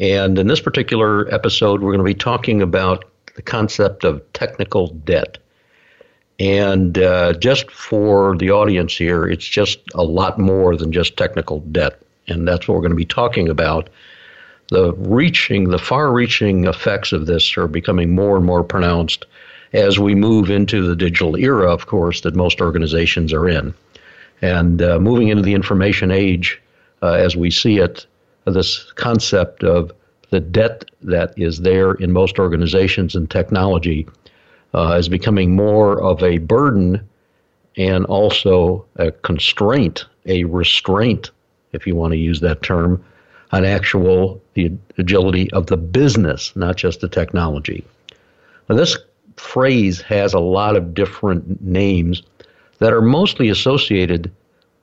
And in this particular episode, we're going to be talking about the concept of technical debt. And uh, just for the audience here, it's just a lot more than just technical debt. And that's what we're going to be talking about. The reaching, the far reaching effects of this are becoming more and more pronounced as we move into the digital era, of course, that most organizations are in. And uh, moving into the information age, uh, as we see it, this concept of the debt that is there in most organizations and technology uh, is becoming more of a burden and also a constraint, a restraint, if you want to use that term, on actual the agility of the business, not just the technology. Now, this phrase has a lot of different names that are mostly associated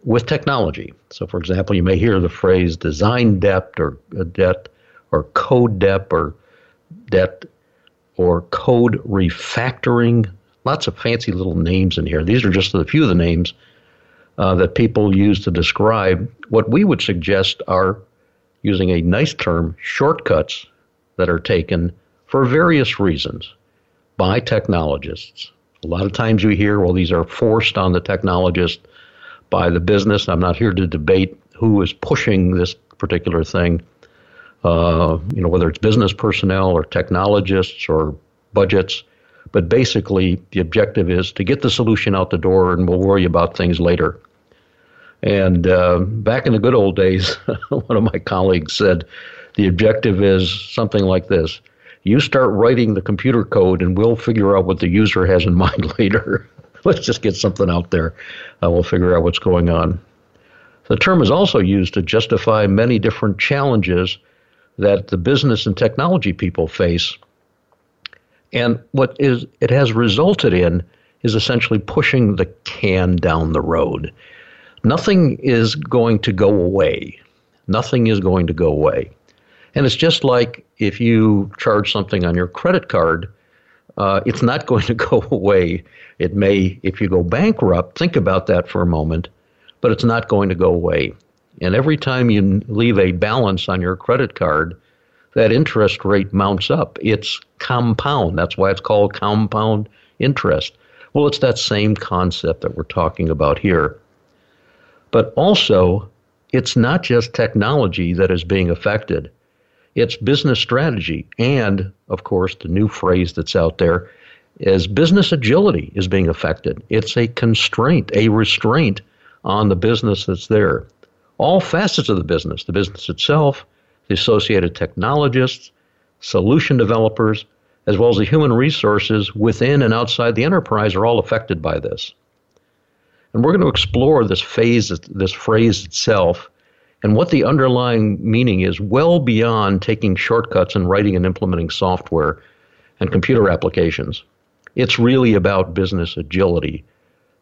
with technology. So, for example, you may hear the phrase design debt or uh, debt or code debt or debt or code refactoring. Lots of fancy little names in here. These are just a few of the names uh, that people use to describe what we would suggest are, using a nice term, shortcuts that are taken for various reasons by technologists. A lot of times you hear, well, these are forced on the technologist by the business. I'm not here to debate who is pushing this particular thing. Uh, you know, whether it's business personnel or technologists or budgets. But basically, the objective is to get the solution out the door, and we'll worry about things later. And uh, back in the good old days, one of my colleagues said the objective is something like this you start writing the computer code, and we'll figure out what the user has in mind later. Let's just get something out there. Uh, we'll figure out what's going on. The term is also used to justify many different challenges that the business and technology people face. And what is it has resulted in is essentially pushing the can down the road. Nothing is going to go away. Nothing is going to go away. And it's just like if you charge something on your credit card, uh, it's not going to go away. It may, if you go bankrupt, think about that for a moment, but it's not going to go away. And every time you leave a balance on your credit card, that interest rate mounts up. It's compound. That's why it's called compound interest. Well, it's that same concept that we're talking about here. But also, it's not just technology that is being affected. It's business strategy. And, of course, the new phrase that's out there is business agility is being affected. It's a constraint, a restraint on the business that's there. All facets of the business, the business itself, the associated technologists, solution developers, as well as the human resources within and outside the enterprise are all affected by this. And we're going to explore this phase, this phrase itself, and what the underlying meaning is well beyond taking shortcuts and writing and implementing software and computer applications. It's really about business agility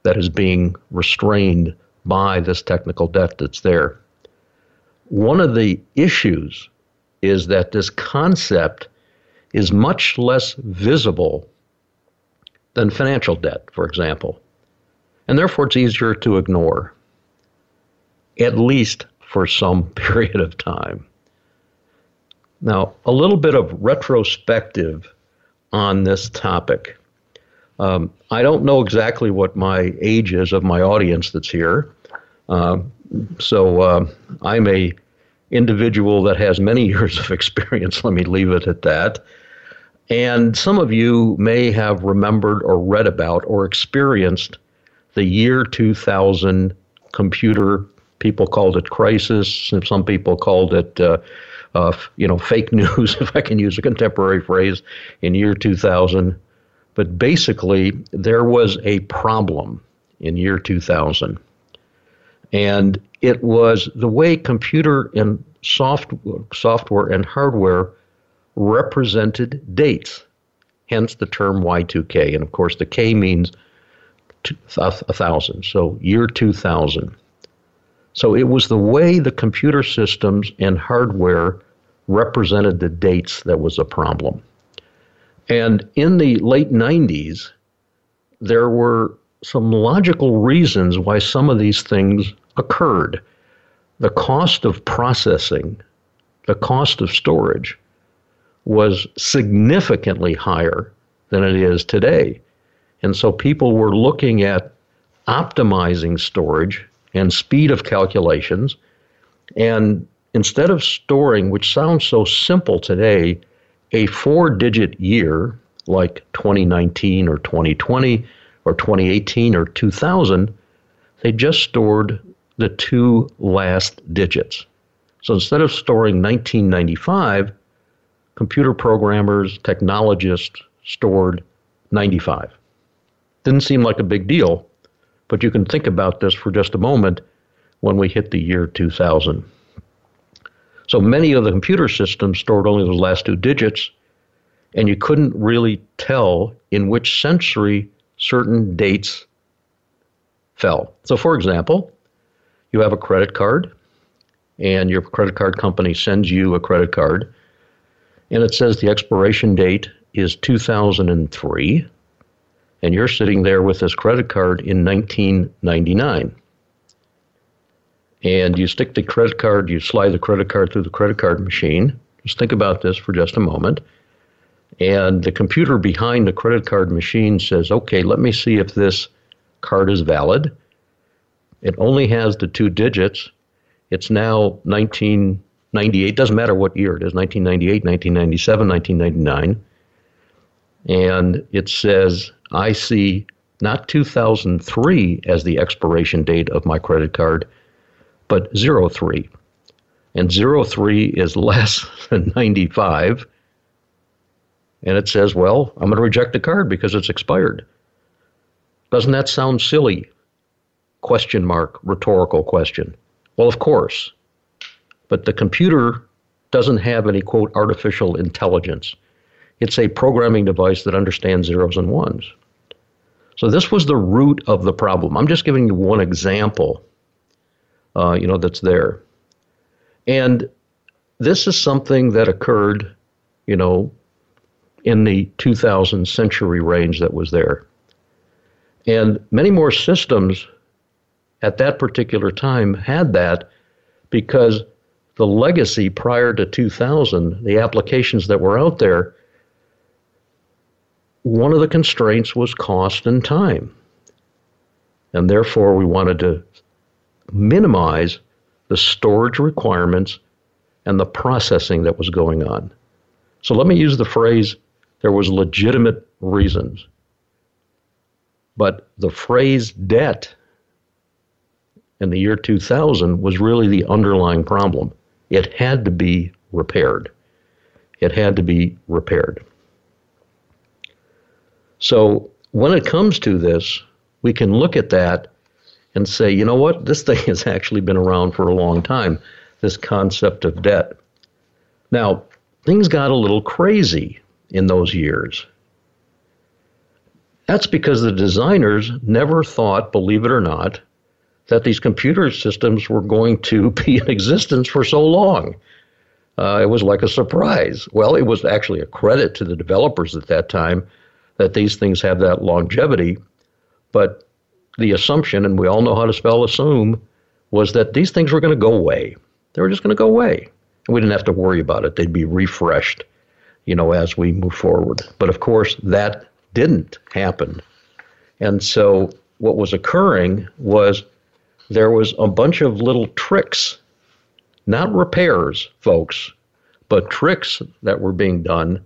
that is being restrained by this technical debt that's there. One of the issues is that this concept is much less visible than financial debt, for example, and therefore it's easier to ignore, at least for some period of time. Now, a little bit of retrospective on this topic. Um, I don't know exactly what my age is of my audience that's here. Uh, so uh, I'm a individual that has many years of experience. Let me leave it at that. And some of you may have remembered or read about or experienced the year 2000 computer People called it crisis, some people called it, uh, uh, you know, fake news, if I can use a contemporary phrase, in year 2000. But basically, there was a problem in year 2000. And it was the way computer and soft, software and hardware represented dates, hence the term Y2K. And of course, the K means a thousand, so year 2000. So it was the way the computer systems and hardware represented the dates that was a problem. And in the late 90s, there were some logical reasons why some of these things occurred. The cost of processing, the cost of storage, was significantly higher than it is today. And so people were looking at optimizing storage and speed of calculations. And instead of storing, which sounds so simple today, a four digit year like 2019 or 2020 or 2018 or 2000, they just stored the two last digits. So instead of storing 1995, computer programmers, technologists stored 95. Didn't seem like a big deal, but you can think about this for just a moment when we hit the year 2000. So many of the computer systems stored only those last two digits, and you couldn't really tell in which century certain dates fell. So, for example, you have a credit card, and your credit card company sends you a credit card, and it says the expiration date is 2003 and you're sitting there with this credit card in 1999. And you stick the credit card, you slide the credit card through the credit card machine. Just think about this for just a moment. And the computer behind the credit card machine says, okay, let me see if this card is valid. It only has the two digits. It's now 1998. Doesn't matter what year it is 1998, 1997, 1999. And it says I see not 2003 as the expiration date of my credit card, but 03. And 03 is less than 95. And it says, well, I'm going to reject the card because it's expired. Doesn't that sound silly? Question mark, rhetorical question. Well, of course. But the computer doesn't have any, quote, artificial intelligence. It's a programming device that understands zeros and ones. So this was the root of the problem. I'm just giving you one example, uh, you know, that's there. And this is something that occurred, you know, in the 2000 century range that was there. And many more systems at that particular time had that because the legacy prior to 2000, the applications that were out there, one of the constraints was cost and time. And therefore, we wanted to minimize the storage requirements and the processing that was going on. So let me use the phrase there was legitimate reasons. But the phrase debt in the year 2000 was really the underlying problem. It had to be repaired. It had to be repaired. So when it comes to this, we can look at that and say, you know what, this thing has actually been around for a long time, this concept of debt. Now, things got a little crazy in those years. That's because the designers never thought, believe it or not, that these computer systems were going to be in existence for so long. Uh, it was like a surprise. Well, it was actually a credit to the developers at that time that these things have that longevity. But the assumption, and we all know how to spell assume, was that these things were going to go away. They were just going to go away. And we didn't have to worry about it. They'd be refreshed, you know, as we move forward. But of course, that didn't happen. And so what was occurring was there was a bunch of little tricks, not repairs, folks, but tricks that were being done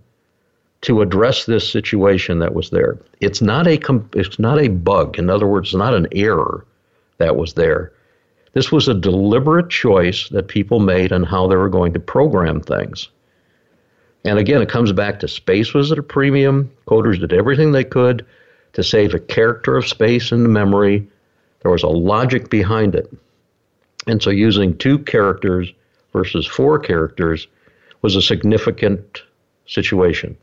to address this situation that was there. It's not a it's not a bug. In other words, it's not an error that was there. This was a deliberate choice that people made on how they were going to program things. And again, it comes back to space was at a premium. Coders did everything they could to save a character of space in the memory. There was a logic behind it. And so using two characters versus four characters was a significant situation.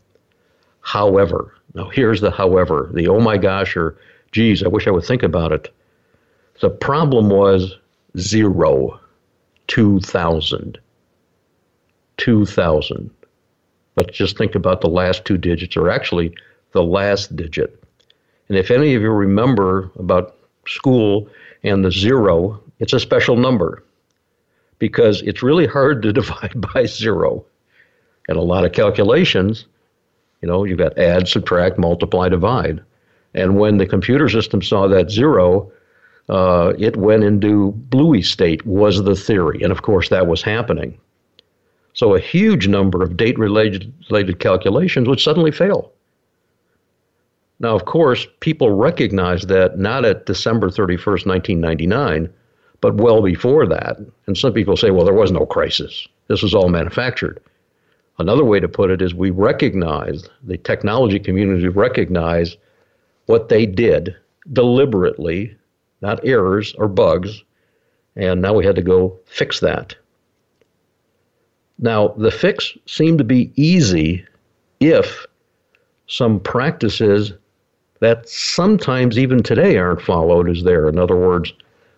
However, now here's the however, the oh my gosh or geez, I wish I would think about it. The problem was zero, 2000. 2000. Let's just think about the last two digits, or actually the last digit. And if any of you remember about school and the zero, it's a special number because it's really hard to divide by zero. And a lot of calculations, you know, you've got add, subtract, multiply, divide. And when the computer system saw that zero, uh, it went into bluey state, was the theory. And of course, that was happening. So a huge number of date related calculations would suddenly fail. Now, of course, people recognized that not at December 31st, 1999, but well before that. And some people say, well, there was no crisis. This was all manufactured. Another way to put it is we recognized, the technology community recognized what they did deliberately, not errors or bugs, and now we had to go fix that. Now, the fix seemed to be easy if some practices that sometimes even today aren't followed is there. In other words,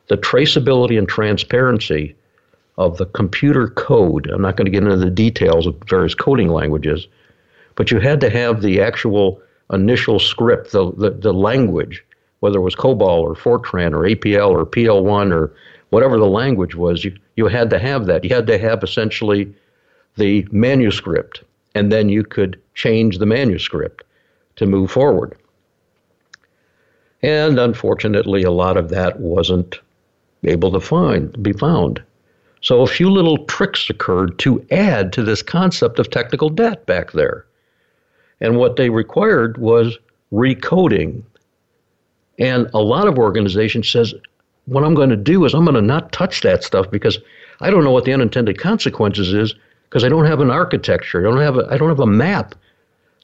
the traceability and transparency of the computer code. I'm not going to get into the details of various coding languages, but you had to have the actual initial script, the, the, the language, whether it was COBOL or Fortran or APL or PL1 or whatever the language was, you, you had to have that. You had to have essentially the manuscript, and then you could change the manuscript to move forward. And unfortunately, a lot of that wasn't able to find, be found. So a few little tricks occurred to add to this concept of technical debt back there. And what they required was recoding. And a lot of organizations says, what I'm going to do is I'm going to not touch that stuff because I don't know what the unintended consequences is because I don't have an architecture. I don't have a, I don't have a map.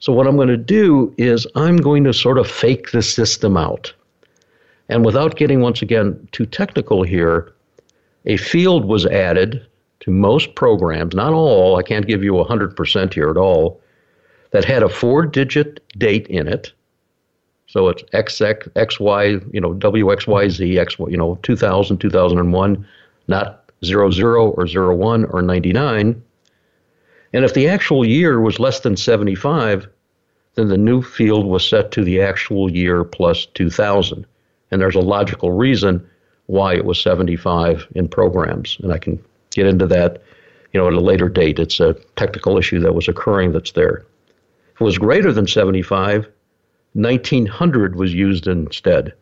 So what I'm going to do is I'm going to sort of fake the system out. And without getting once again too technical here, a field was added to most programs, not all, I can't give you 100% here at all, that had a four digit date in it. So it's XX, XY, you know, WXYZ, X, you know, 2000, 2001, not 00 or 01 or 99. And if the actual year was less than 75, then the new field was set to the actual year plus 2000. And there's a logical reason why it was 75 in programs. And I can get into that, you know, at a later date. It's a technical issue that was occurring that's there. If it was greater than 75, 1900 was used instead.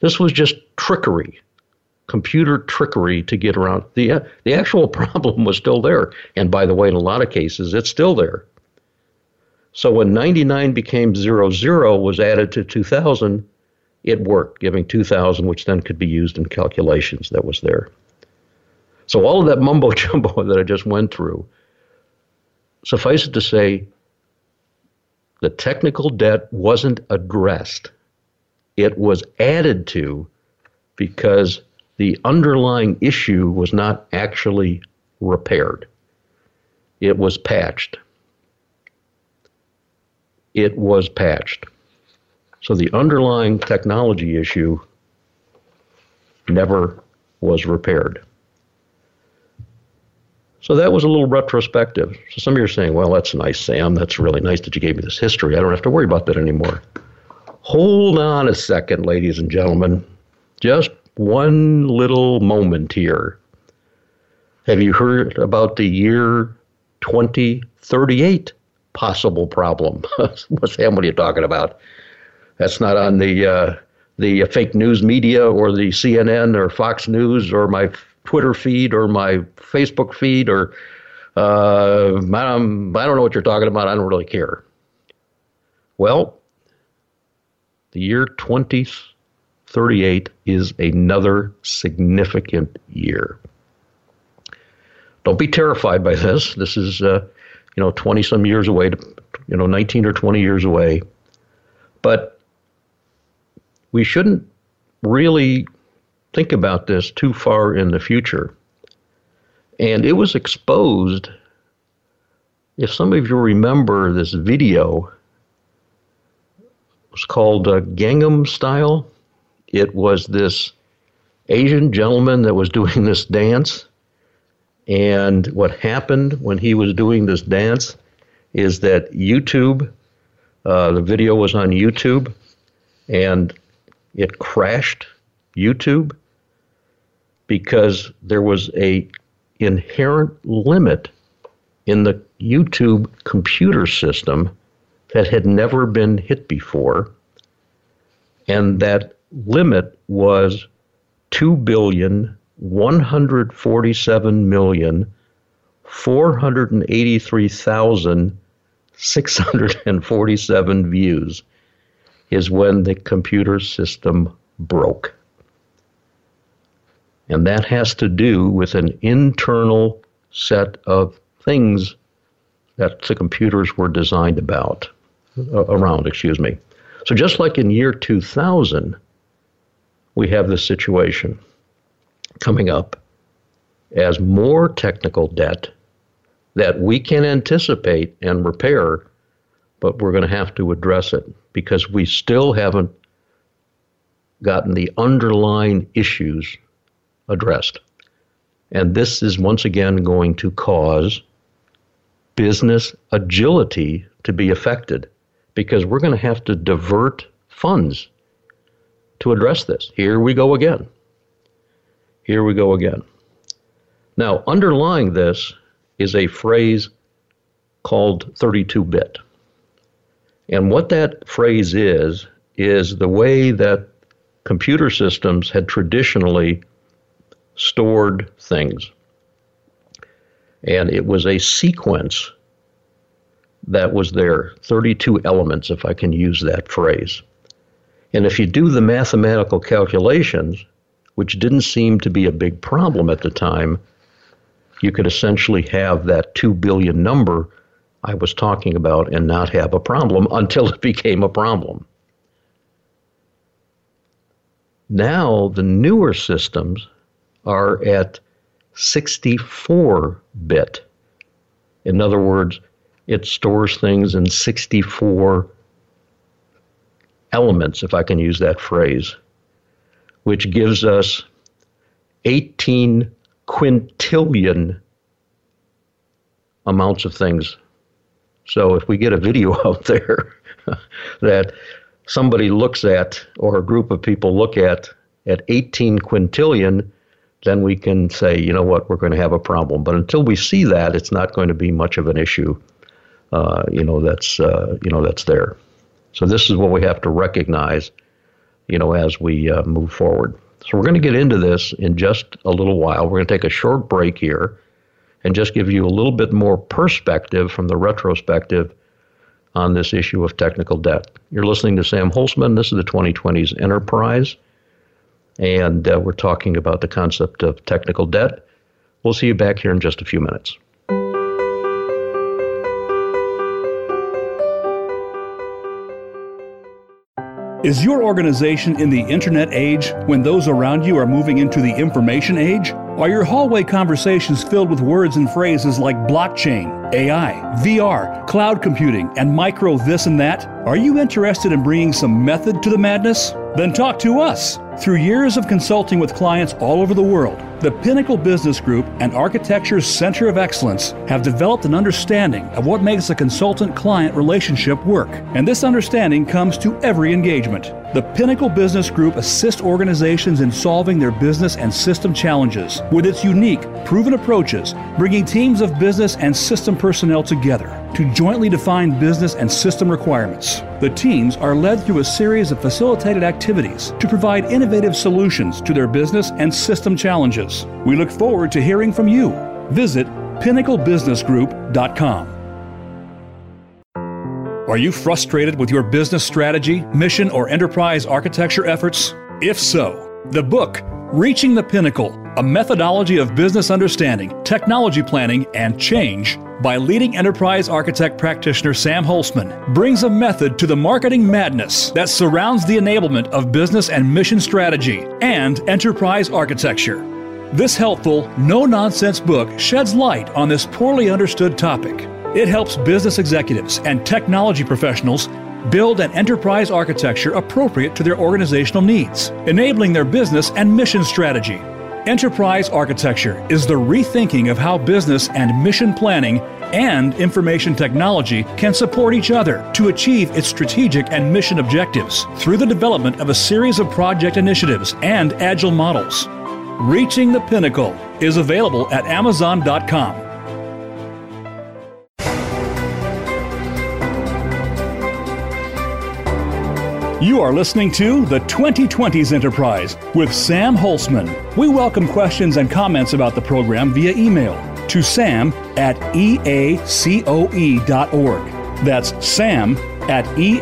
This was just trickery, computer trickery to get around. The, the actual problem was still there. And by the way, in a lot of cases, it's still there. So when 99 became 00 was added to 2000, it worked, giving 2000, which then could be used in calculations that was there. So all of that mumbo jumbo that I just went through, suffice it to say, the technical debt wasn't addressed. It was added to because the underlying issue was not actually repaired. It was patched. It was patched. So the underlying technology issue never was repaired. So that was a little retrospective. So some of you are saying, well, that's nice, Sam. That's really nice that you gave me this history. I don't have to worry about that anymore. Hold on a second, ladies and gentlemen. Just one little moment here. Have you heard about the year 2038 possible problem? Sam, what are you talking about? That's not on the uh, the fake news media or the CNN or Fox News or my Twitter feed or my Facebook feed or uh, I, don't, know what you're talking about. I don't really care. Well, the year 2038 is another significant year. Don't be terrified by this. This is, uh, you know, 20 some years away, to, you know, 19 or 20 years away. But we shouldn't really think about this too far in the future. And it was exposed. If some of you remember this video, it was called uh, Gangnam Style. It was this Asian gentleman that was doing this dance. And what happened when he was doing this dance is that YouTube, uh, the video was on YouTube, and it crashed YouTube because there was a inherent limit in the YouTube computer system that had never been hit before, and that limit was two billion one hundred forty-seven million four hundred and eighty-three thousand six hundred and forty-seven views is when the computer system broke. And that has to do with an internal set of things that the computers were designed about uh, around, excuse me. So just like in year 2000, we have this situation coming up as more technical debt that we can anticipate and repair, but we're going to have to address it because we still haven't gotten the underlying issues addressed. And this is once again going to cause business agility to be affected because we're going to have to divert funds to address this. Here we go again. Here we go again. Now, underlying this is a phrase called 32 bit. And what that phrase is, is the way that computer systems had traditionally stored things. And it was a sequence that was there 32 elements, if I can use that phrase. And if you do the mathematical calculations, which didn't seem to be a big problem at the time, you could essentially have that 2 billion number I was talking about and not have a problem until it became a problem. Now, the newer systems are at 64 bit. In other words, it stores things in 64 elements, if I can use that phrase, which gives us 18 quintillion amounts of things. So if we get a video out there that somebody looks at, or a group of people look at, at 18 quintillion, then we can say, you know what, we're going to have a problem. But until we see that, it's not going to be much of an issue. Uh, you know that's uh, you know that's there. So this is what we have to recognize, you know, as we uh, move forward. So we're going to get into this in just a little while. We're going to take a short break here, and just give you a little bit more perspective from the retrospective on this issue of technical debt. You're listening to Sam Holzman. This is the 2020s Enterprise and uh, we're talking about the concept of technical debt. We'll see you back here in just a few minutes. Is your organization in the internet age when those around you are moving into the information age? Are your hallway conversations filled with words and phrases like blockchain, AI, VR, cloud computing, and micro this and that? Are you interested in bringing some method to the madness? Then talk to us. Through years of consulting with clients all over the world, the Pinnacle Business Group and Architecture's Center of Excellence have developed an understanding of what makes a consultant client relationship work. And this understanding comes to every engagement. The Pinnacle Business Group assists organizations in solving their business and system challenges with its unique, proven approaches, bringing teams of business and system personnel together to jointly define business and system requirements. The teams are led through a series of facilitated activities to provide innovative solutions to their business and system challenges. We look forward to hearing from you. Visit pinnaclebusinessgroup.com. Are you frustrated with your business strategy, mission, or enterprise architecture efforts? If so, the book, Reaching the Pinnacle A Methodology of Business Understanding, Technology Planning, and Change by leading enterprise architect practitioner Sam Holzman brings a method to the marketing madness that surrounds the enablement of business and mission strategy and enterprise architecture. This helpful, no nonsense book sheds light on this poorly understood topic. It helps business executives and technology professionals build an enterprise architecture appropriate to their organizational needs, enabling their business and mission strategy. Enterprise architecture is the rethinking of how business and mission planning and information technology can support each other to achieve its strategic and mission objectives through the development of a series of project initiatives and agile models. Reaching the Pinnacle is available at Amazon.com. You are listening to the 2020s Enterprise with Sam Holzman. We welcome questions and comments about the program via email to sam at eacoe.org. That's sam at eacoe.org.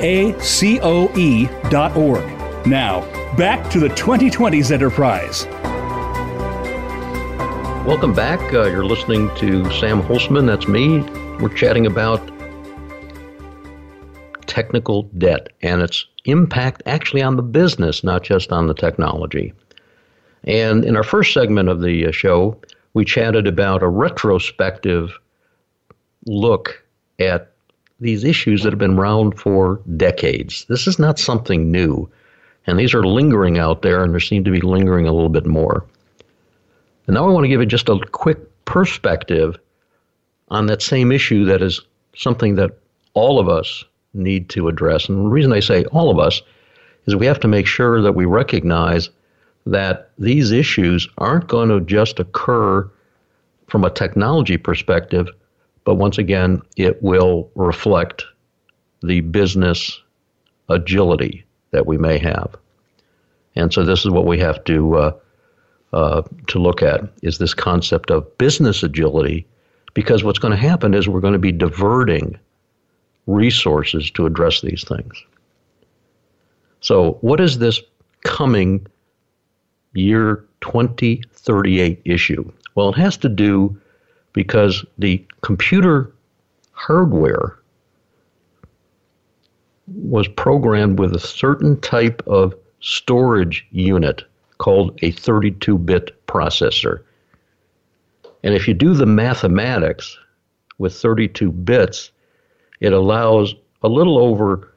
Now, back to the 2020s Enterprise. Welcome back. Uh, you're listening to Sam Holzman. That's me. We're chatting about technical debt and its impact actually on the business, not just on the technology. And in our first segment of the uh, show, we chatted about a retrospective look at these issues that have been around for decades. This is not something new, and these are lingering out there, and there seem to be lingering a little bit more. And now I want to give you just a quick perspective on that same issue that is something that all of us need to address. And the reason I say all of us is we have to make sure that we recognize that these issues aren't going to just occur from a technology perspective, but once again, it will reflect the business agility that we may have. And so this is what we have to uh, uh, to look at is this concept of business agility, because what's going to happen is we're going to be diverting resources to address these things. So, what is this coming year 2038 issue? Well, it has to do because the computer hardware was programmed with a certain type of storage unit called a 32 bit processor. And if you do the mathematics with 32 bits, it allows a little over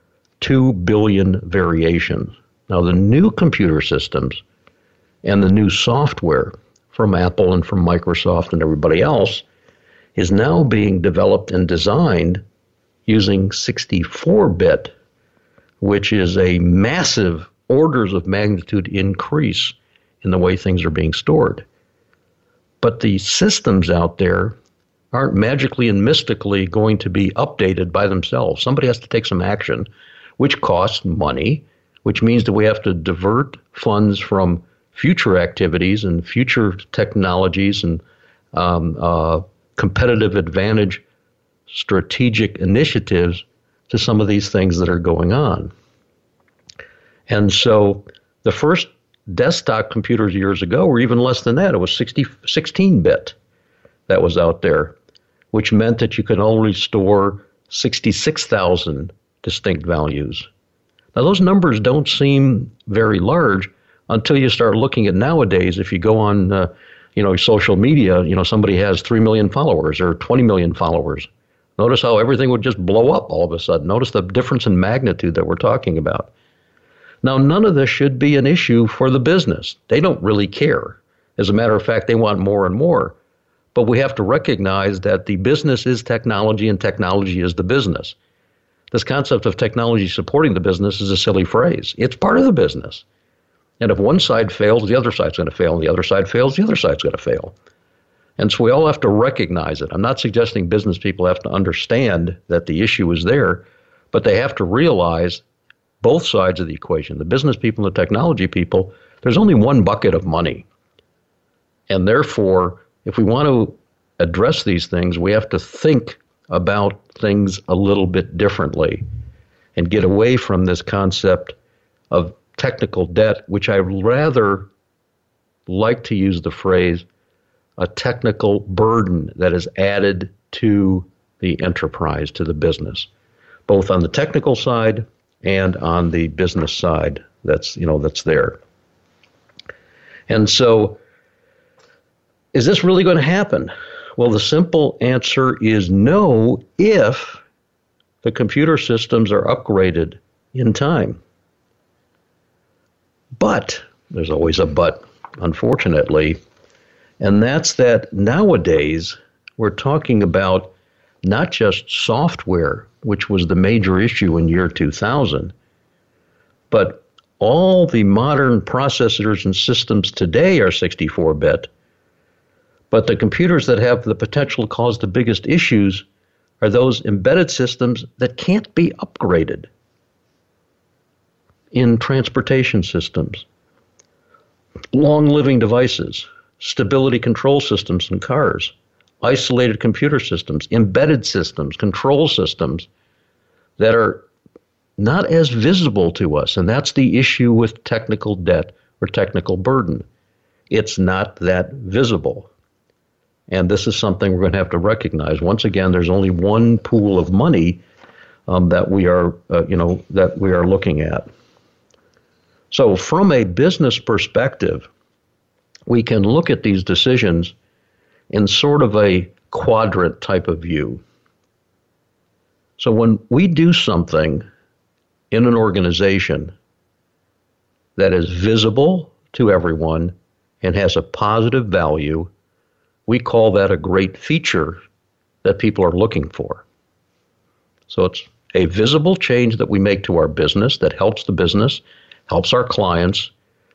2 billion variations. Now, the new computer systems and the new software from Apple and from Microsoft and everybody else is now being developed and designed using 64 bit, which is a massive orders of magnitude increase in the way things are being stored. But the systems out there aren't magically and mystically going to be updated by themselves. Somebody has to take some action, which costs money, which means that we have to divert funds from future activities and future technologies and um, uh, competitive advantage strategic initiatives to some of these things that are going on. And so the first desktop computers years ago were even less than that. It was 60, 16 bit that was out there, which meant that you could only store 66,000 distinct values. Now, those numbers don't seem very large until you start looking at nowadays. If you go on, uh, you know, social media, you know, somebody has 3 million followers or 20 million followers. Notice how everything would just blow up all of a sudden. Notice the difference in magnitude that we're talking about. Now, none of this should be an issue for the business. They don't really care. As a matter of fact, they want more and more. But we have to recognize that the business is technology and technology is the business. This concept of technology supporting the business is a silly phrase. It's part of the business. And if one side fails, the other side's going to fail. And the other side fails, the other side's going to fail. And so we all have to recognize it. I'm not suggesting business people have to understand that the issue is there, but they have to realize both sides of the equation, the business people and the technology people, there's only one bucket of money. And therefore, if we want to address these things, we have to think about things a little bit differently and get away from this concept of technical debt, which I rather like to use the phrase a technical burden that is added to the enterprise, to the business, both on the technical side and on the business side that's you know that's there. And so is this really going to happen? Well, the simple answer is no if the computer systems are upgraded in time. But, there's always a but, unfortunately, and that's that nowadays we're talking about not just software, which was the major issue in year 2000, but all the modern processors and systems today are 64 bit. But the computers that have the potential to cause the biggest issues are those embedded systems that can't be upgraded in transportation systems, long living devices, stability control systems in cars, isolated computer systems, embedded systems, control systems that are not as visible to us. And that's the issue with technical debt or technical burden. It's not that visible. And this is something we're going to have to recognize. Once again, there's only one pool of money um, that we are, uh, you know, that we are looking at. So, from a business perspective, we can look at these decisions in sort of a quadrant type of view. So, when we do something in an organization that is visible to everyone and has a positive value, we call that a great feature that people are looking for. So, it's a visible change that we make to our business that helps the business helps our clients,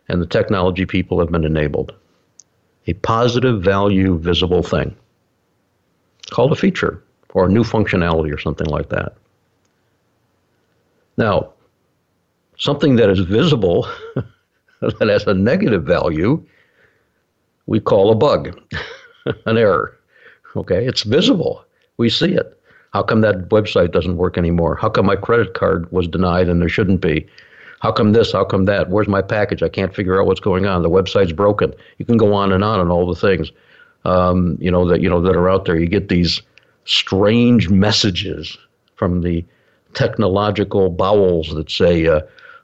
and the technology people have been enabled. A positive value visible thing. Called a feature or a new functionality or something like that. Now, something that is visible that has a negative value, we call a bug, an error. Okay, it's visible. We see it. How come that website doesn't work anymore? How come my credit card was denied and there shouldn't be? How come this? How come that? Where's my package? I can't figure out what's going on. The website's broken. You can go on and on and all the things, um, you know that you know that are out there. You get these strange messages from the technological bowels that say, uh,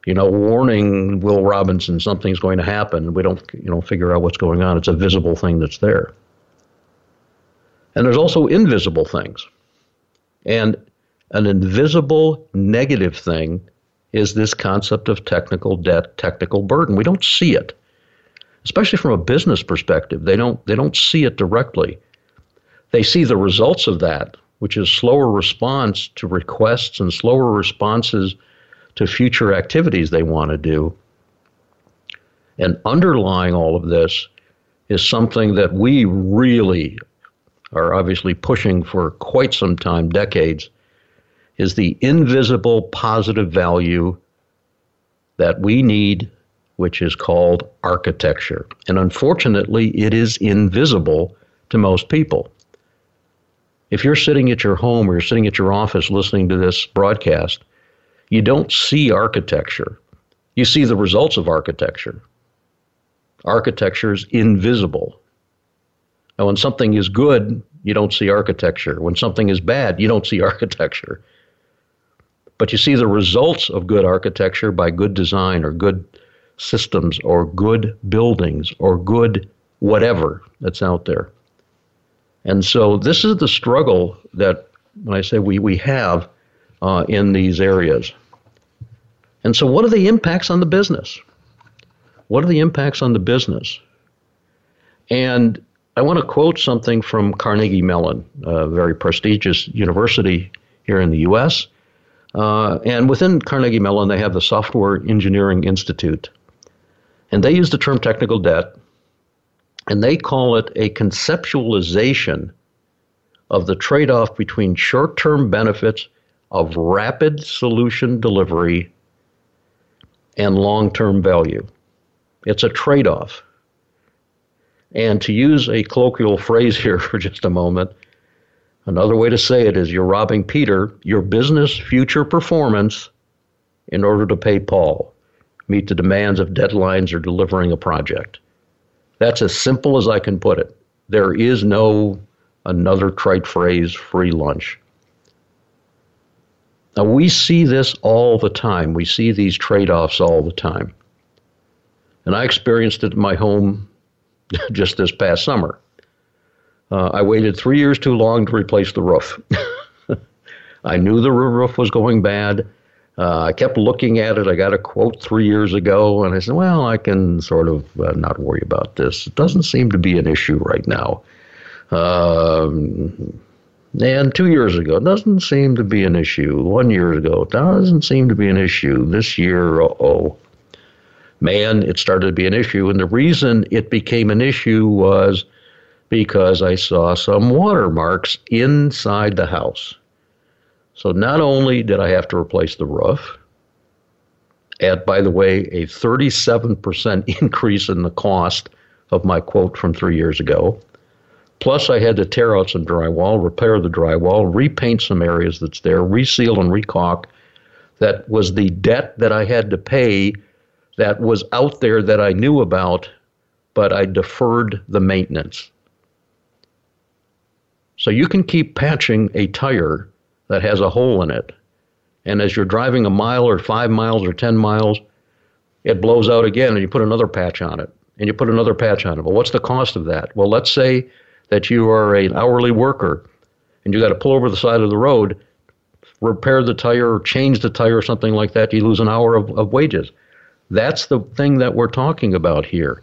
you know, warning, Will Robinson, something's going to happen. We don't, you know, figure out what's going on. It's a visible thing that's there. And there's also invisible things. And an invisible negative thing is this concept of technical debt, technical burden. We don't see it, especially from a business perspective. They don't they don't see it directly. They see the results of that, which is slower response to requests and slower responses to future activities they want to do. And underlying all of this is something that we really are obviously pushing for quite some time, decades, is the invisible positive value that we need, which is called architecture. And unfortunately, it is invisible to most people. If you're sitting at your home or you're sitting at your office listening to this broadcast, you don't see architecture. You see the results of architecture. Architecture is invisible. Now, when something is good, you don't see architecture. When something is bad, you don't see architecture. But you see the results of good architecture by good design or good systems or good buildings or good whatever that's out there. And so this is the struggle that when I say we, we have uh, in these areas. And so, what are the impacts on the business? What are the impacts on the business? And I want to quote something from Carnegie Mellon, a very prestigious university here in the U.S. Uh, and within Carnegie Mellon, they have the Software Engineering Institute. And they use the term technical debt, and they call it a conceptualization of the trade off between short term benefits of rapid solution delivery and long term value. It's a trade off. And to use a colloquial phrase here for just a moment, Another way to say it is you're robbing Peter, your business future performance, in order to pay Paul, meet the demands of deadlines or delivering a project. That's as simple as I can put it. There is no another trite phrase, free lunch. Now, we see this all the time. We see these trade offs all the time. And I experienced it in my home just this past summer. Uh, I waited three years too long to replace the roof. I knew the roof was going bad. Uh, I kept looking at it. I got a quote three years ago, and I said, "Well, I can sort of uh, not worry about this. It doesn't seem to be an issue right now." Um, and two years ago, doesn't seem to be an issue. One year ago, doesn't seem to be an issue. This year, oh, man, it started to be an issue. And the reason it became an issue was because I saw some watermarks inside the house. So not only did I have to replace the roof, at, by the way, a 37% increase in the cost of my quote from three years ago. Plus, I had to tear out some drywall, repair the drywall, repaint some areas that's there, reseal and recaulk. That was the debt that I had to pay that was out there that I knew about, but I deferred the maintenance. So you can keep patching a tire that has a hole in it. And as you're driving a mile or five miles or 10 miles, it blows out again and you put another patch on it and you put another patch on it. Well, what's the cost of that? Well, let's say that you are an hourly worker and you got to pull over the side of the road, repair the tire or change the tire or something like that, you lose an hour of, of wages. That's the thing that we're talking about here.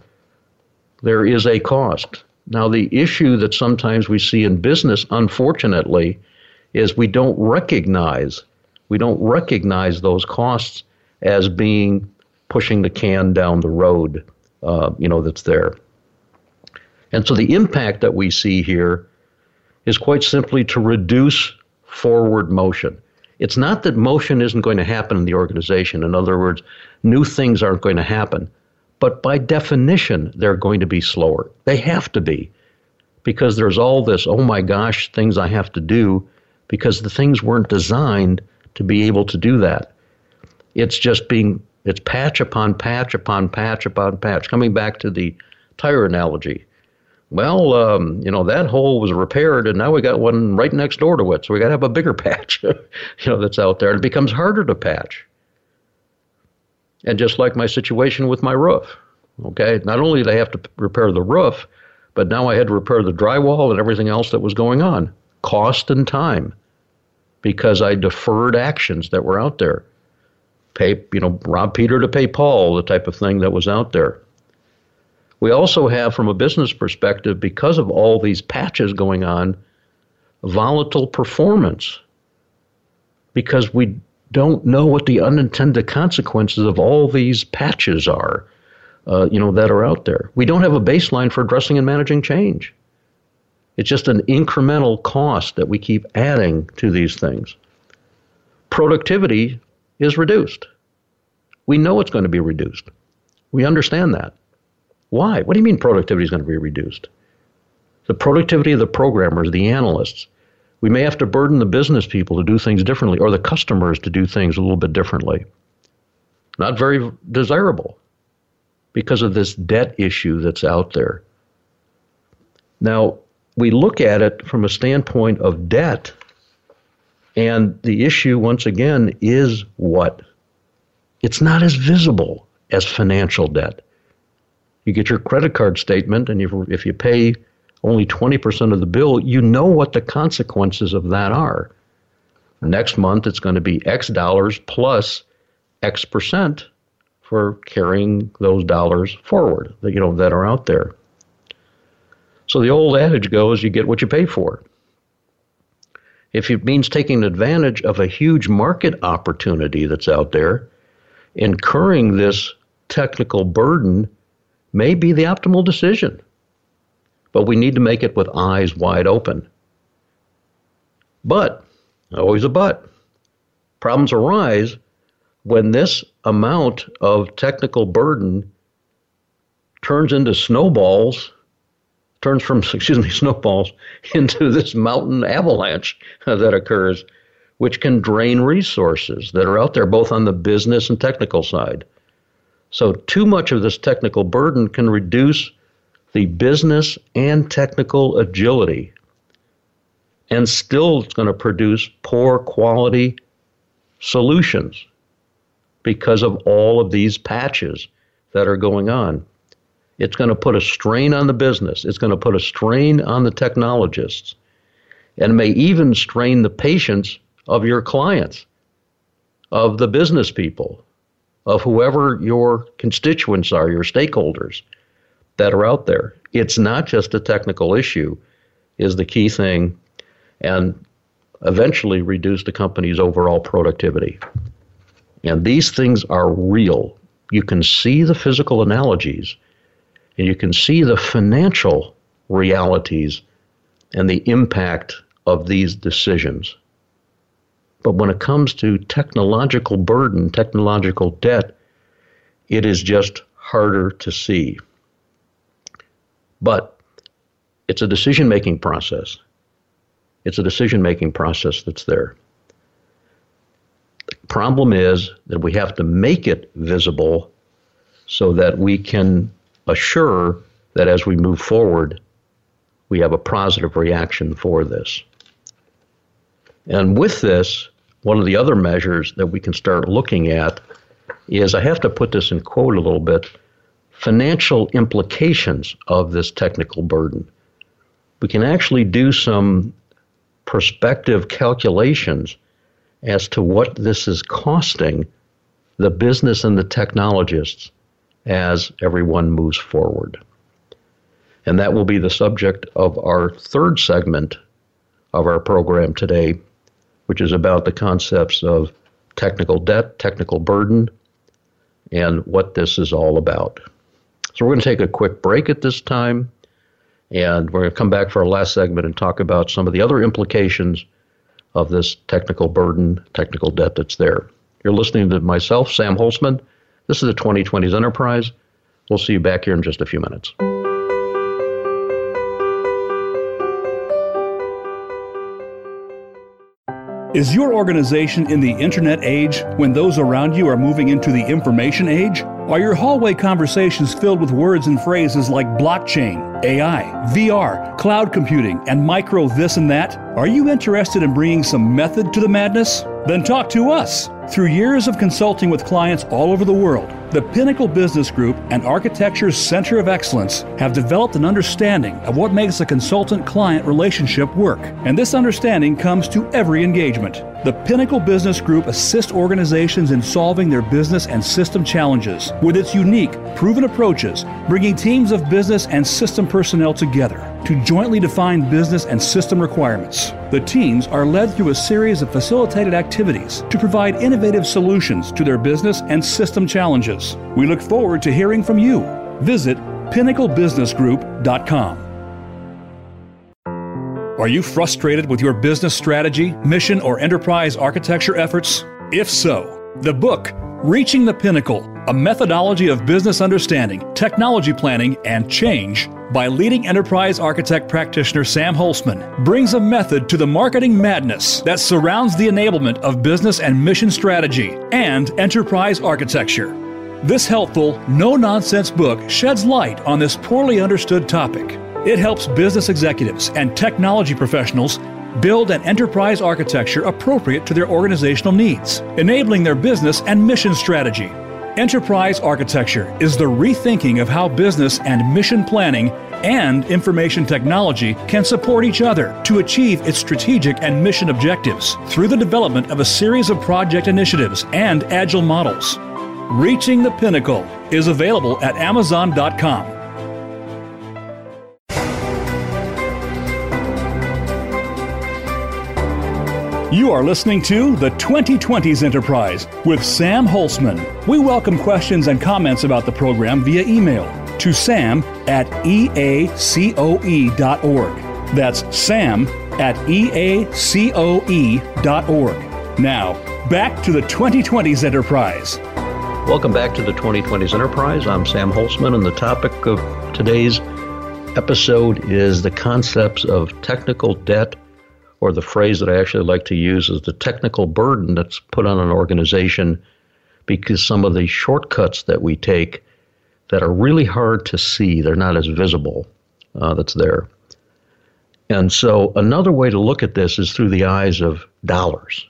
There is a cost. Now, the issue that sometimes we see in business, unfortunately, is we don't recognize we don't recognize those costs as being pushing the can down the road, uh, you know, that's there. And so the impact that we see here is quite simply to reduce forward motion. It's not that motion isn't going to happen in the organization. In other words, new things aren't going to happen. But by definition, they're going to be slower. They have to be because there's all this, oh my gosh, things I have to do because the things weren't designed to be able to do that. It's just being, it's patch upon patch upon patch upon patch. Coming back to the tire analogy. Well, um, you know, that hole was repaired and now we got one right next door to it. So we got to have a bigger patch, you know, that's out there. And it becomes harder to patch. And just like my situation with my roof, okay, not only did I have to repair the roof, but now I had to repair the drywall and everything else that was going on. Cost and time because I deferred actions that were out there. Pay, you know, rob Peter to pay Paul, the type of thing that was out there. We also have, from a business perspective, because of all these patches going on, volatile performance because we don't know what the unintended consequences of all these patches are, uh, you know, that are out there. We don't have a baseline for addressing and managing change. It's just an incremental cost that we keep adding to these things. Productivity is reduced. We know it's going to be reduced. We understand that. Why? What do you mean productivity is going to be reduced? The productivity of the programmers, the analysts. We may have to burden the business people to do things differently or the customers to do things a little bit differently. Not very desirable because of this debt issue that's out there. Now, we look at it from a standpoint of debt, and the issue, once again, is what? It's not as visible as financial debt. You get your credit card statement, and if if you pay only 20% of the bill, you know what the consequences of that are. Next month, it's going to be X dollars plus X percent for carrying those dollars forward that you know that are out there. So the old adage goes you get what you pay for. If it means taking advantage of a huge market opportunity that's out there, incurring this technical burden may be the optimal decision. But we need to make it with eyes wide open. But, always a but, problems arise when this amount of technical burden turns into snowballs turns from, excuse me, snowballs into this mountain avalanche that occurs, which can drain resources that are out there, both on the business and technical side. So, too much of this technical burden can reduce the business and technical agility. And still, it's going to produce poor quality solutions because of all of these patches that are going on. It's going to put a strain on the business. It's going to put a strain on the technologists and may even strain the patience of your clients, of the business people, of whoever your constituents are, your stakeholders that are out there. It's not just a technical issue, is the key thing, and eventually reduce the company's overall productivity. And these things are real. You can see the physical analogies, and you can see the financial realities and the impact of these decisions. But when it comes to technological burden, technological debt, it is just harder to see. But it's a decision making process. It's a decision making process that's there. The problem is that we have to make it visible so that we can assure that as we move forward, we have a positive reaction for this. And with this, one of the other measures that we can start looking at is I have to put this in quote a little bit financial implications of this technical burden. We can actually do some prospective calculations as to what this is costing the business and the technologists as everyone moves forward. And that will be the subject of our third segment of our program today, which is about the concepts of technical debt, technical burden, and what this is all about. So we're going to take a quick break at this time, and we're going to come back for our last segment and talk about some of the other implications of this technical burden, technical debt that's there. You're listening to myself, Sam Holzman. This is the 2020s Enterprise. We'll see you back here in just a few minutes. Is your organization in the internet age when those around you are moving into the information age? Are your hallway conversations filled with words and phrases like blockchain, AI, VR, cloud computing, and micro this and that? Are you interested in bringing some method to the madness? Then talk to us. Through years of consulting with clients all over the world, the Pinnacle Business Group and Architecture's Center of Excellence have developed an understanding of what makes a consultant client relationship work. And this understanding comes to every engagement. The Pinnacle Business Group assists organizations in solving their business and system challenges with its unique, proven approaches, bringing teams of business and system personnel together to jointly define business and system requirements. The teams are led through a series of facilitated activities to provide innovative solutions to their business and system challenges. We look forward to hearing from you. Visit pinnaclebusinessgroup.com. Are you frustrated with your business strategy, mission, or enterprise architecture efforts? If so, the book, Reaching the Pinnacle A Methodology of Business Understanding, Technology Planning, and Change by leading enterprise architect practitioner Sam Holzman brings a method to the marketing madness that surrounds the enablement of business and mission strategy and enterprise architecture. This helpful, no nonsense book sheds light on this poorly understood topic. It helps business executives and technology professionals build an enterprise architecture appropriate to their organizational needs, enabling their business and mission strategy. Enterprise architecture is the rethinking of how business and mission planning and information technology can support each other to achieve its strategic and mission objectives through the development of a series of project initiatives and agile models. Reaching the Pinnacle is available at Amazon.com. You are listening to the 2020s Enterprise with Sam Holzman. We welcome questions and comments about the program via email to sam at eacoe.org. That's sam at eacoe.org. Now, back to the 2020s Enterprise. Welcome back to the 2020s Enterprise. I'm Sam Holzman, and the topic of today's episode is the concepts of technical debt or the phrase that I actually like to use is the technical burden that's put on an organization because some of the shortcuts that we take that are really hard to see, they're not as visible, uh, that's there. And so another way to look at this is through the eyes of dollars.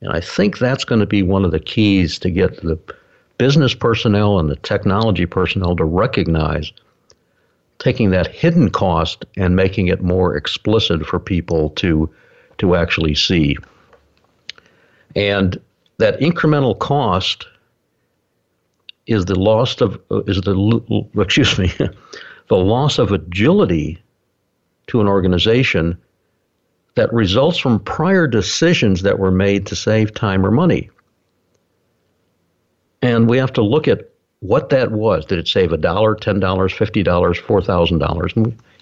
And I think that's going to be one of the keys to get the business personnel and the technology personnel to recognize taking that hidden cost and making it more explicit for people to to actually see. And that incremental cost is the loss of is the excuse me the loss of agility to an organization that results from prior decisions that were made to save time or money. And we have to look at what that was. Did it save a dollar, ten dollars, fifty dollars, four thousand dollars?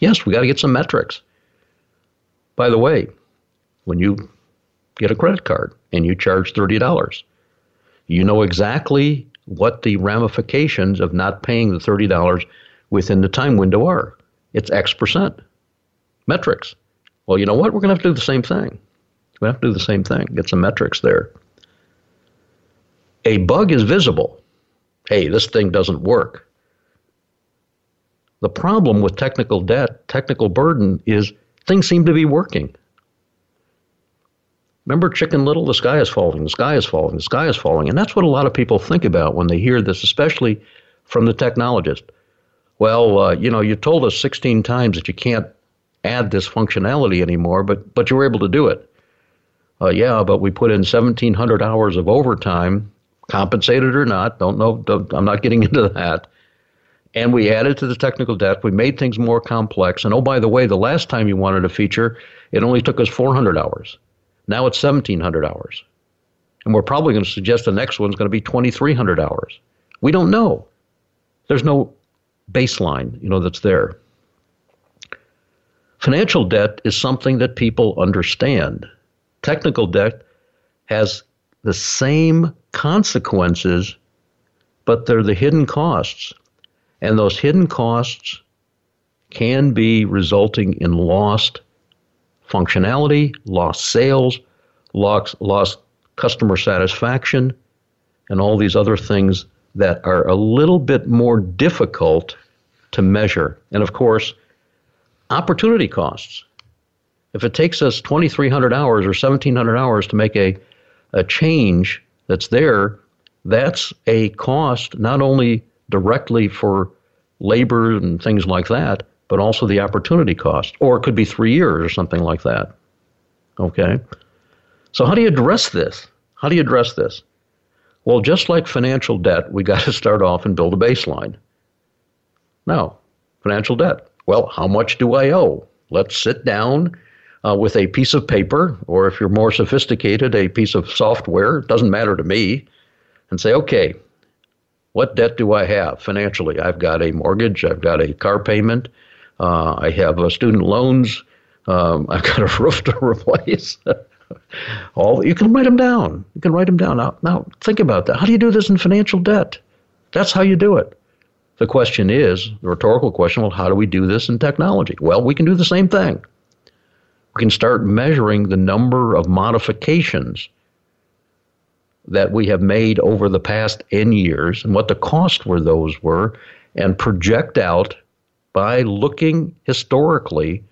Yes, we got to get some metrics. By the way, when you get a credit card and you charge thirty dollars, you know exactly what the ramifications of not paying the thirty dollars within the time window are. It's X percent. Metrics. Well, you know what? We're going to have to do the same thing. We have to do the same thing. Get some metrics there. A bug is visible hey, this thing doesn't work. The problem with technical debt, technical burden, is things seem to be working. Remember Chicken Little? The sky is falling, the sky is falling, the sky is falling. And that's what a lot of people think about when they hear this, especially from the technologist. Well, uh, you know, you told us 16 times that you can't add this functionality anymore, but, but you were able to do it. Uh, yeah, but we put in 1,700 hours of overtime compensated or not. Don't know. Don't, I'm not getting into that. And we added to the technical debt. We made things more complex. And oh, by the way, the last time you wanted a feature, it only took us 400 hours. Now it's 1,700 hours. And we're probably going to suggest the next one's going to be 2,300 hours. We don't know. There's no baseline, you know, that's there. Financial debt is something that people understand. Technical debt has the same consequences, but they're the hidden costs. And those hidden costs can be resulting in lost functionality, lost sales, lost, lost customer satisfaction, and all these other things that are a little bit more difficult to measure. And of course, opportunity costs. If it takes us 2,300 hours or 1,700 hours to make a a change that's there, that's a cost not only directly for labor and things like that, but also the opportunity cost. Or it could be three years or something like that. Okay? So, how do you address this? How do you address this? Well, just like financial debt, we got to start off and build a baseline. Now, financial debt. Well, how much do I owe? Let's sit down uh, with a piece of paper, or if you're more sophisticated, a piece of software, it doesn't matter to me, and say, okay, what debt do I have financially? I've got a mortgage, I've got a car payment, uh, I have uh, student loans, um, I've got a roof to replace. All you can write them down. You can write them down. Now, now think about that. How do you do this in financial debt? That's how you do it. The question is, the rhetorical question, well, how do we do this in technology? Well, we can do the same thing we can start measuring the number of modifications that we have made over the past N years and what the cost were those were and project out by looking historically,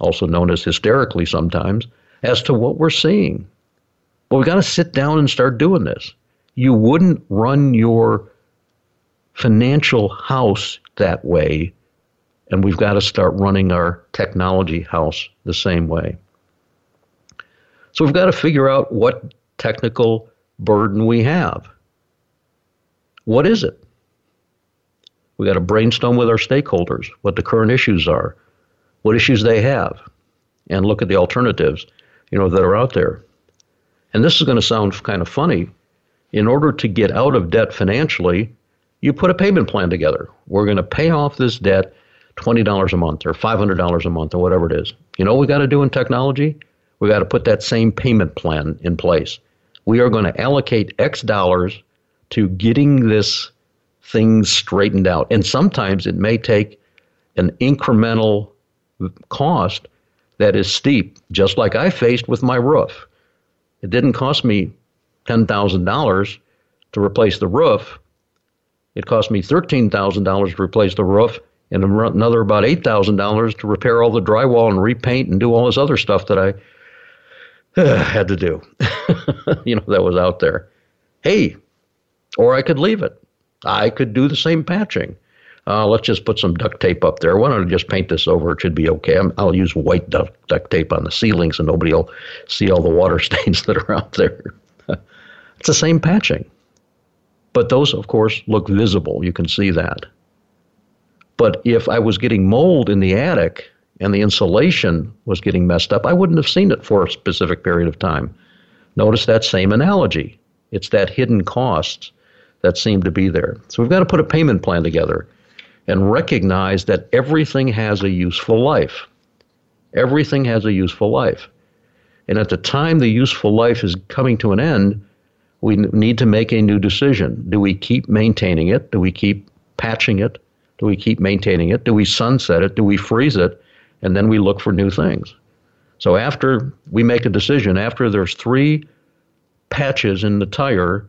also known as hysterically sometimes, as to what we're seeing. But we've got to sit down and start doing this. You wouldn't run your financial house that way and we've got to start running our technology house the same way. So we've got to figure out what technical burden we have. What is it? We've got to brainstorm with our stakeholders what the current issues are, what issues they have, and look at the alternatives, you know, that are out there. And this is going to sound kind of funny. In order to get out of debt financially, you put a payment plan together. We're going to pay off this debt $20 a month or $500 a month or whatever it is. You know what we got to do in technology? We got to put that same payment plan in place. We are going to allocate X dollars to getting this thing straightened out. And sometimes it may take an incremental cost that is steep, just like I faced with my roof. It didn't cost me $10,000 to replace the roof. It cost me $13,000 to replace the roof and another about eight thousand dollars to repair all the drywall and repaint and do all this other stuff that I uh, had to do. you know that was out there. Hey, Or I could leave it. I could do the same patching. Uh, let's just put some duct tape up there. Why don't I just paint this over? It should be okay. i will use white duct, duct tape on the ceiling so nobody will see all the water stains that are out there. it's the same patching. But those, of course, look visible. You can see that. But if I was getting mold in the attic and the insulation was getting messed up, I wouldn't have seen it for a specific period of time. Notice that same analogy. It's that hidden costs that seem to be there. So we've got to put a payment plan together and recognize that everything has a useful life. Everything has a useful life. And at the time the useful life is coming to an end, we need to make a new decision. Do we keep maintaining it? Do we keep patching it? Do we keep maintaining it? Do we sunset it? Do we freeze it? And then we look for new things. So after we make a decision, after there's three patches in the tire,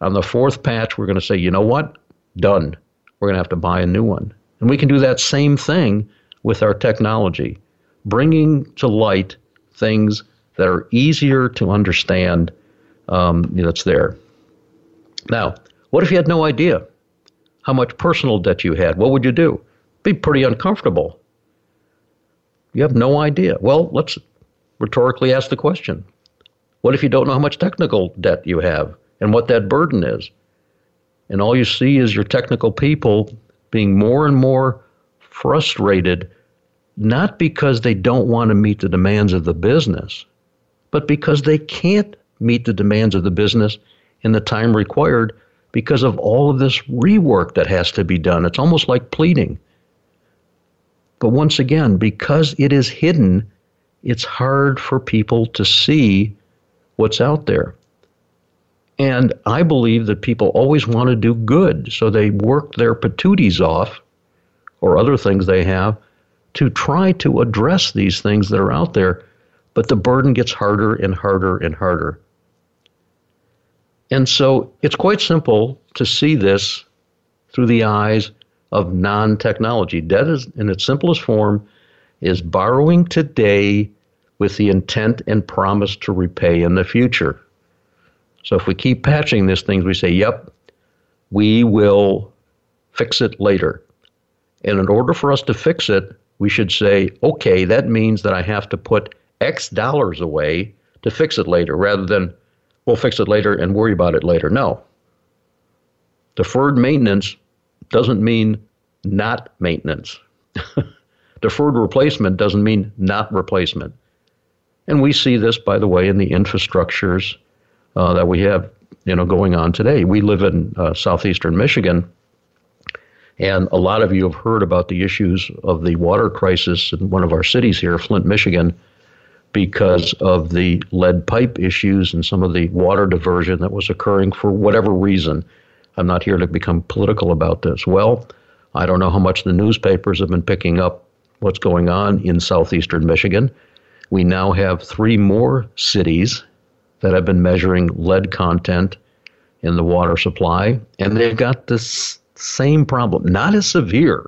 on the fourth patch, we're going to say, you know what? Done. We're going to have to buy a new one. And we can do that same thing with our technology, bringing to light things that are easier to understand um, that's there. Now, what if you had no idea how much personal debt you had? What would you do? Be pretty uncomfortable. You have no idea. Well, let's rhetorically ask the question What if you don't know how much technical debt you have and what that burden is? And all you see is your technical people being more and more frustrated, not because they don't want to meet the demands of the business, but because they can't meet the demands of the business in the time required because of all of this rework that has to be done. It's almost like pleading. But once again, because it is hidden, it's hard for people to see what's out there. And I believe that people always want to do good, so they work their patooties off or other things they have to try to address these things that are out there, but the burden gets harder and harder and harder. And so it's quite simple to see this through the eyes of non technology. Debt is, in its simplest form, is borrowing today with the intent and promise to repay in the future. So if we keep patching these things, we say, yep, we will fix it later. And in order for us to fix it, we should say, okay, that means that I have to put X dollars away to fix it later rather than we'll fix it later and worry about it later. No. Deferred maintenance doesn't mean not maintenance. Deferred replacement doesn't mean not replacement. And we see this, by the way, in the infrastructures uh, that we have, you know, going on today. We live in uh, southeastern Michigan, and a lot of you have heard about the issues of the water crisis in one of our cities here, Flint, Michigan, because of the lead pipe issues and some of the water diversion that was occurring for whatever reason. I'm not here to become political about this. Well, I don't know how much the newspapers have been picking up what's going on in southeastern Michigan. We now have three more cities that have been measuring lead content in the water supply, and they've got this same problem. Not as severe,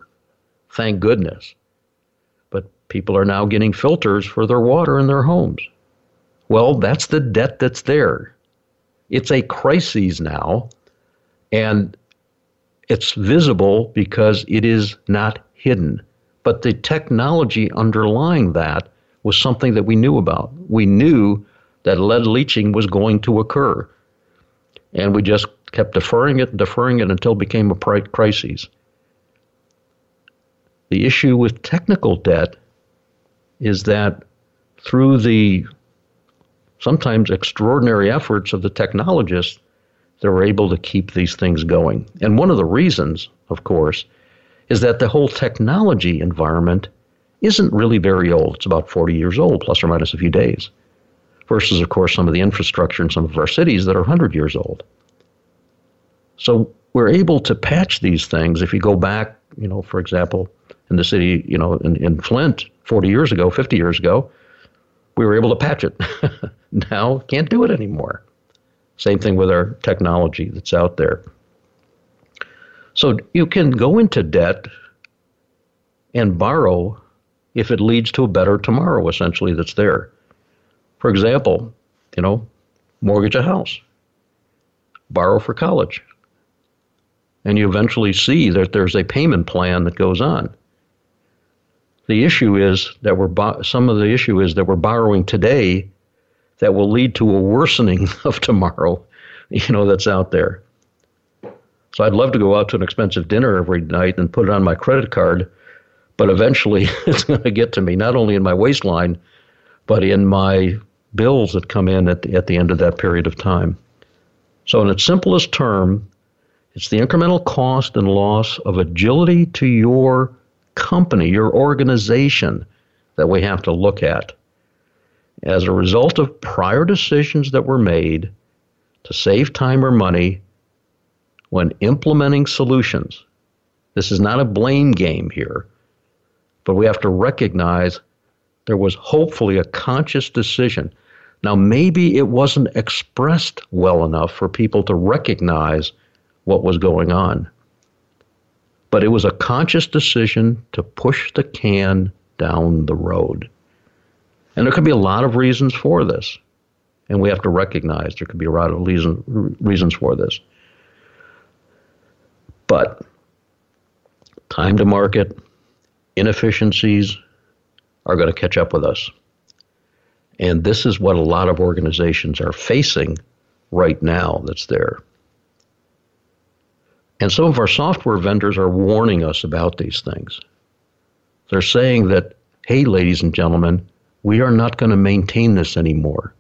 thank goodness, people are now getting filters for their water in their homes. Well, that's the debt that's there. It's a crisis now, and it's visible because it is not hidden. But the technology underlying that was something that we knew about. We knew that lead leaching was going to occur. And we just kept deferring it, deferring it until it became a crisis. The issue with technical debt is that through the sometimes extraordinary efforts of the technologists, they were able to keep these things going. And one of the reasons, of course, is that the whole technology environment isn't really very old. It's about 40 years old, plus or minus a few days versus, of course, some of the infrastructure in some of our cities that are 100 years old. So we're able to patch these things. If you go back, you know, for example, in the city, you know, in, in Flint 40 years ago, 50 years ago, we were able to patch it. now can't do it anymore. Same thing with our technology that's out there. So you can go into debt and borrow if it leads to a better tomorrow, essentially, that's there. For example, you know, mortgage a house, borrow for college, and you eventually see that there's a payment plan that goes on. The issue is that we're bo- some of the issue is that we're borrowing today that will lead to a worsening of tomorrow, you know, that's out there. So I'd love to go out to an expensive dinner every night and put it on my credit card, but eventually it's going to get to me, not only in my waistline, but in my bills that come in at the, at the end of that period of time. So, in its simplest term, it's the incremental cost and loss of agility to your company, your organization, that we have to look at. As a result of prior decisions that were made to save time or money when implementing solutions, this is not a blame game here, but we have to recognize there was hopefully a conscious decision. Now, maybe it wasn't expressed well enough for people to recognize what was going on. But it was a conscious decision to push the can down the road. And there could be a lot of reasons for this. And we have to recognize there could be a lot of reason, reasons for this. But time to market, inefficiencies are going to catch up with us. And this is what a lot of organizations are facing right now that's there. And some of our software vendors are warning us about these things. They're saying that, hey, ladies and gentlemen, we are not going to maintain this anymore.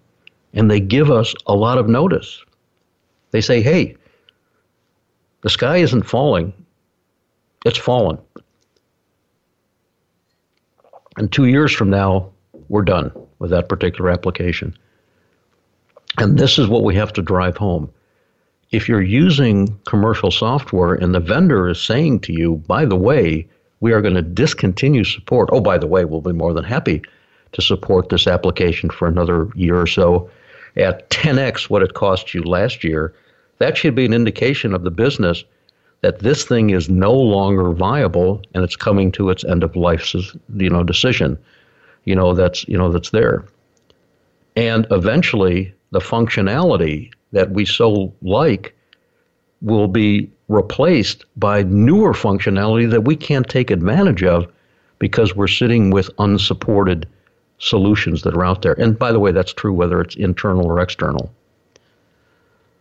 And they give us a lot of notice. They say, hey, the sky isn't falling, it's fallen. And two years from now, we're done with that particular application. And this is what we have to drive home if you're using commercial software and the vendor is saying to you, by the way, we are going to discontinue support. Oh, by the way, we'll be more than happy to support this application for another year or so at 10x what it cost you last year. That should be an indication of the business that this thing is no longer viable and it's coming to its end of life you know decision you know that's you know that's there and eventually the functionality that we so like will be replaced by newer functionality that we can't take advantage of because we're sitting with unsupported solutions that are out there. And by the way, that's true whether it's internal or external.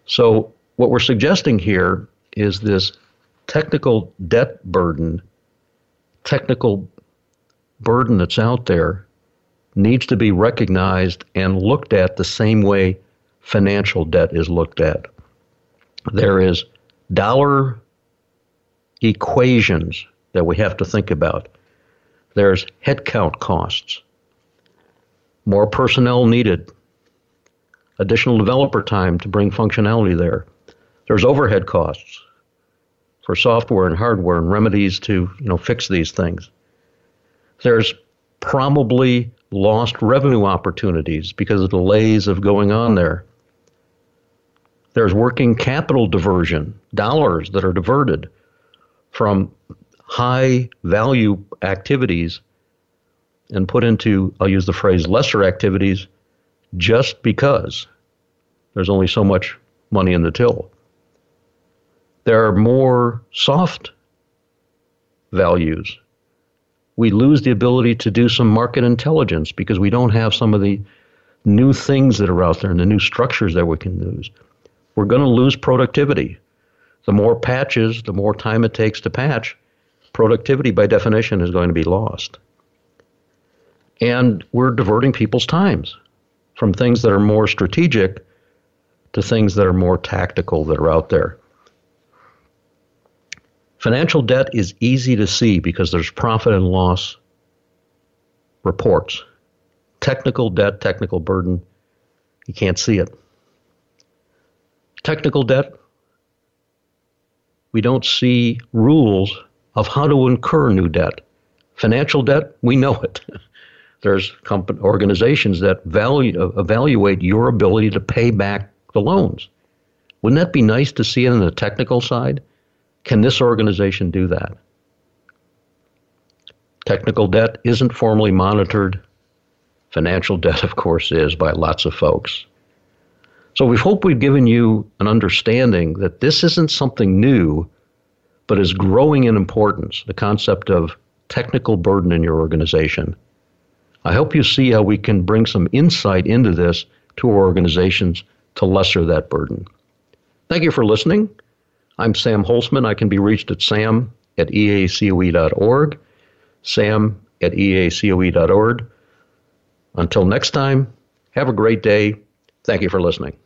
So, what we're suggesting here is this technical debt burden, technical burden that's out there needs to be recognized and looked at the same way financial debt is looked at. There is dollar equations that we have to think about. There's headcount costs, more personnel needed, additional developer time to bring functionality there. There's overhead costs for software and hardware and remedies to you know fix these things. There's probably lost revenue opportunities because of delays of going on there. There's working capital diversion, dollars that are diverted from high value activities and put into, I'll use the phrase, lesser activities just because there's only so much money in the till. There are more soft values. We lose the ability to do some market intelligence because we don't have some of the new things that are out there and the new structures that we can use we're going to lose productivity. The more patches, the more time it takes to patch, productivity by definition is going to be lost. And we're diverting people's times from things that are more strategic to things that are more tactical that are out there. Financial debt is easy to see because there's profit and loss reports. Technical debt, technical burden, you can't see it. Technical debt, we don't see rules of how to incur new debt. Financial debt, we know it. There's organizations that value, evaluate your ability to pay back the loans. Wouldn't that be nice to see it on the technical side? Can this organization do that? Technical debt isn't formally monitored. Financial debt, of course, is by lots of folks. So we hope we've given you an understanding that this isn't something new but is growing in importance the concept of technical burden in your organization. I hope you see how we can bring some insight into this to our organizations to lesser that burden. Thank you for listening. I'm Sam Holzman. I can be reached at sam at eacoe.org, sam at eacoe.org. Until next time, have a great day. Thank you for listening.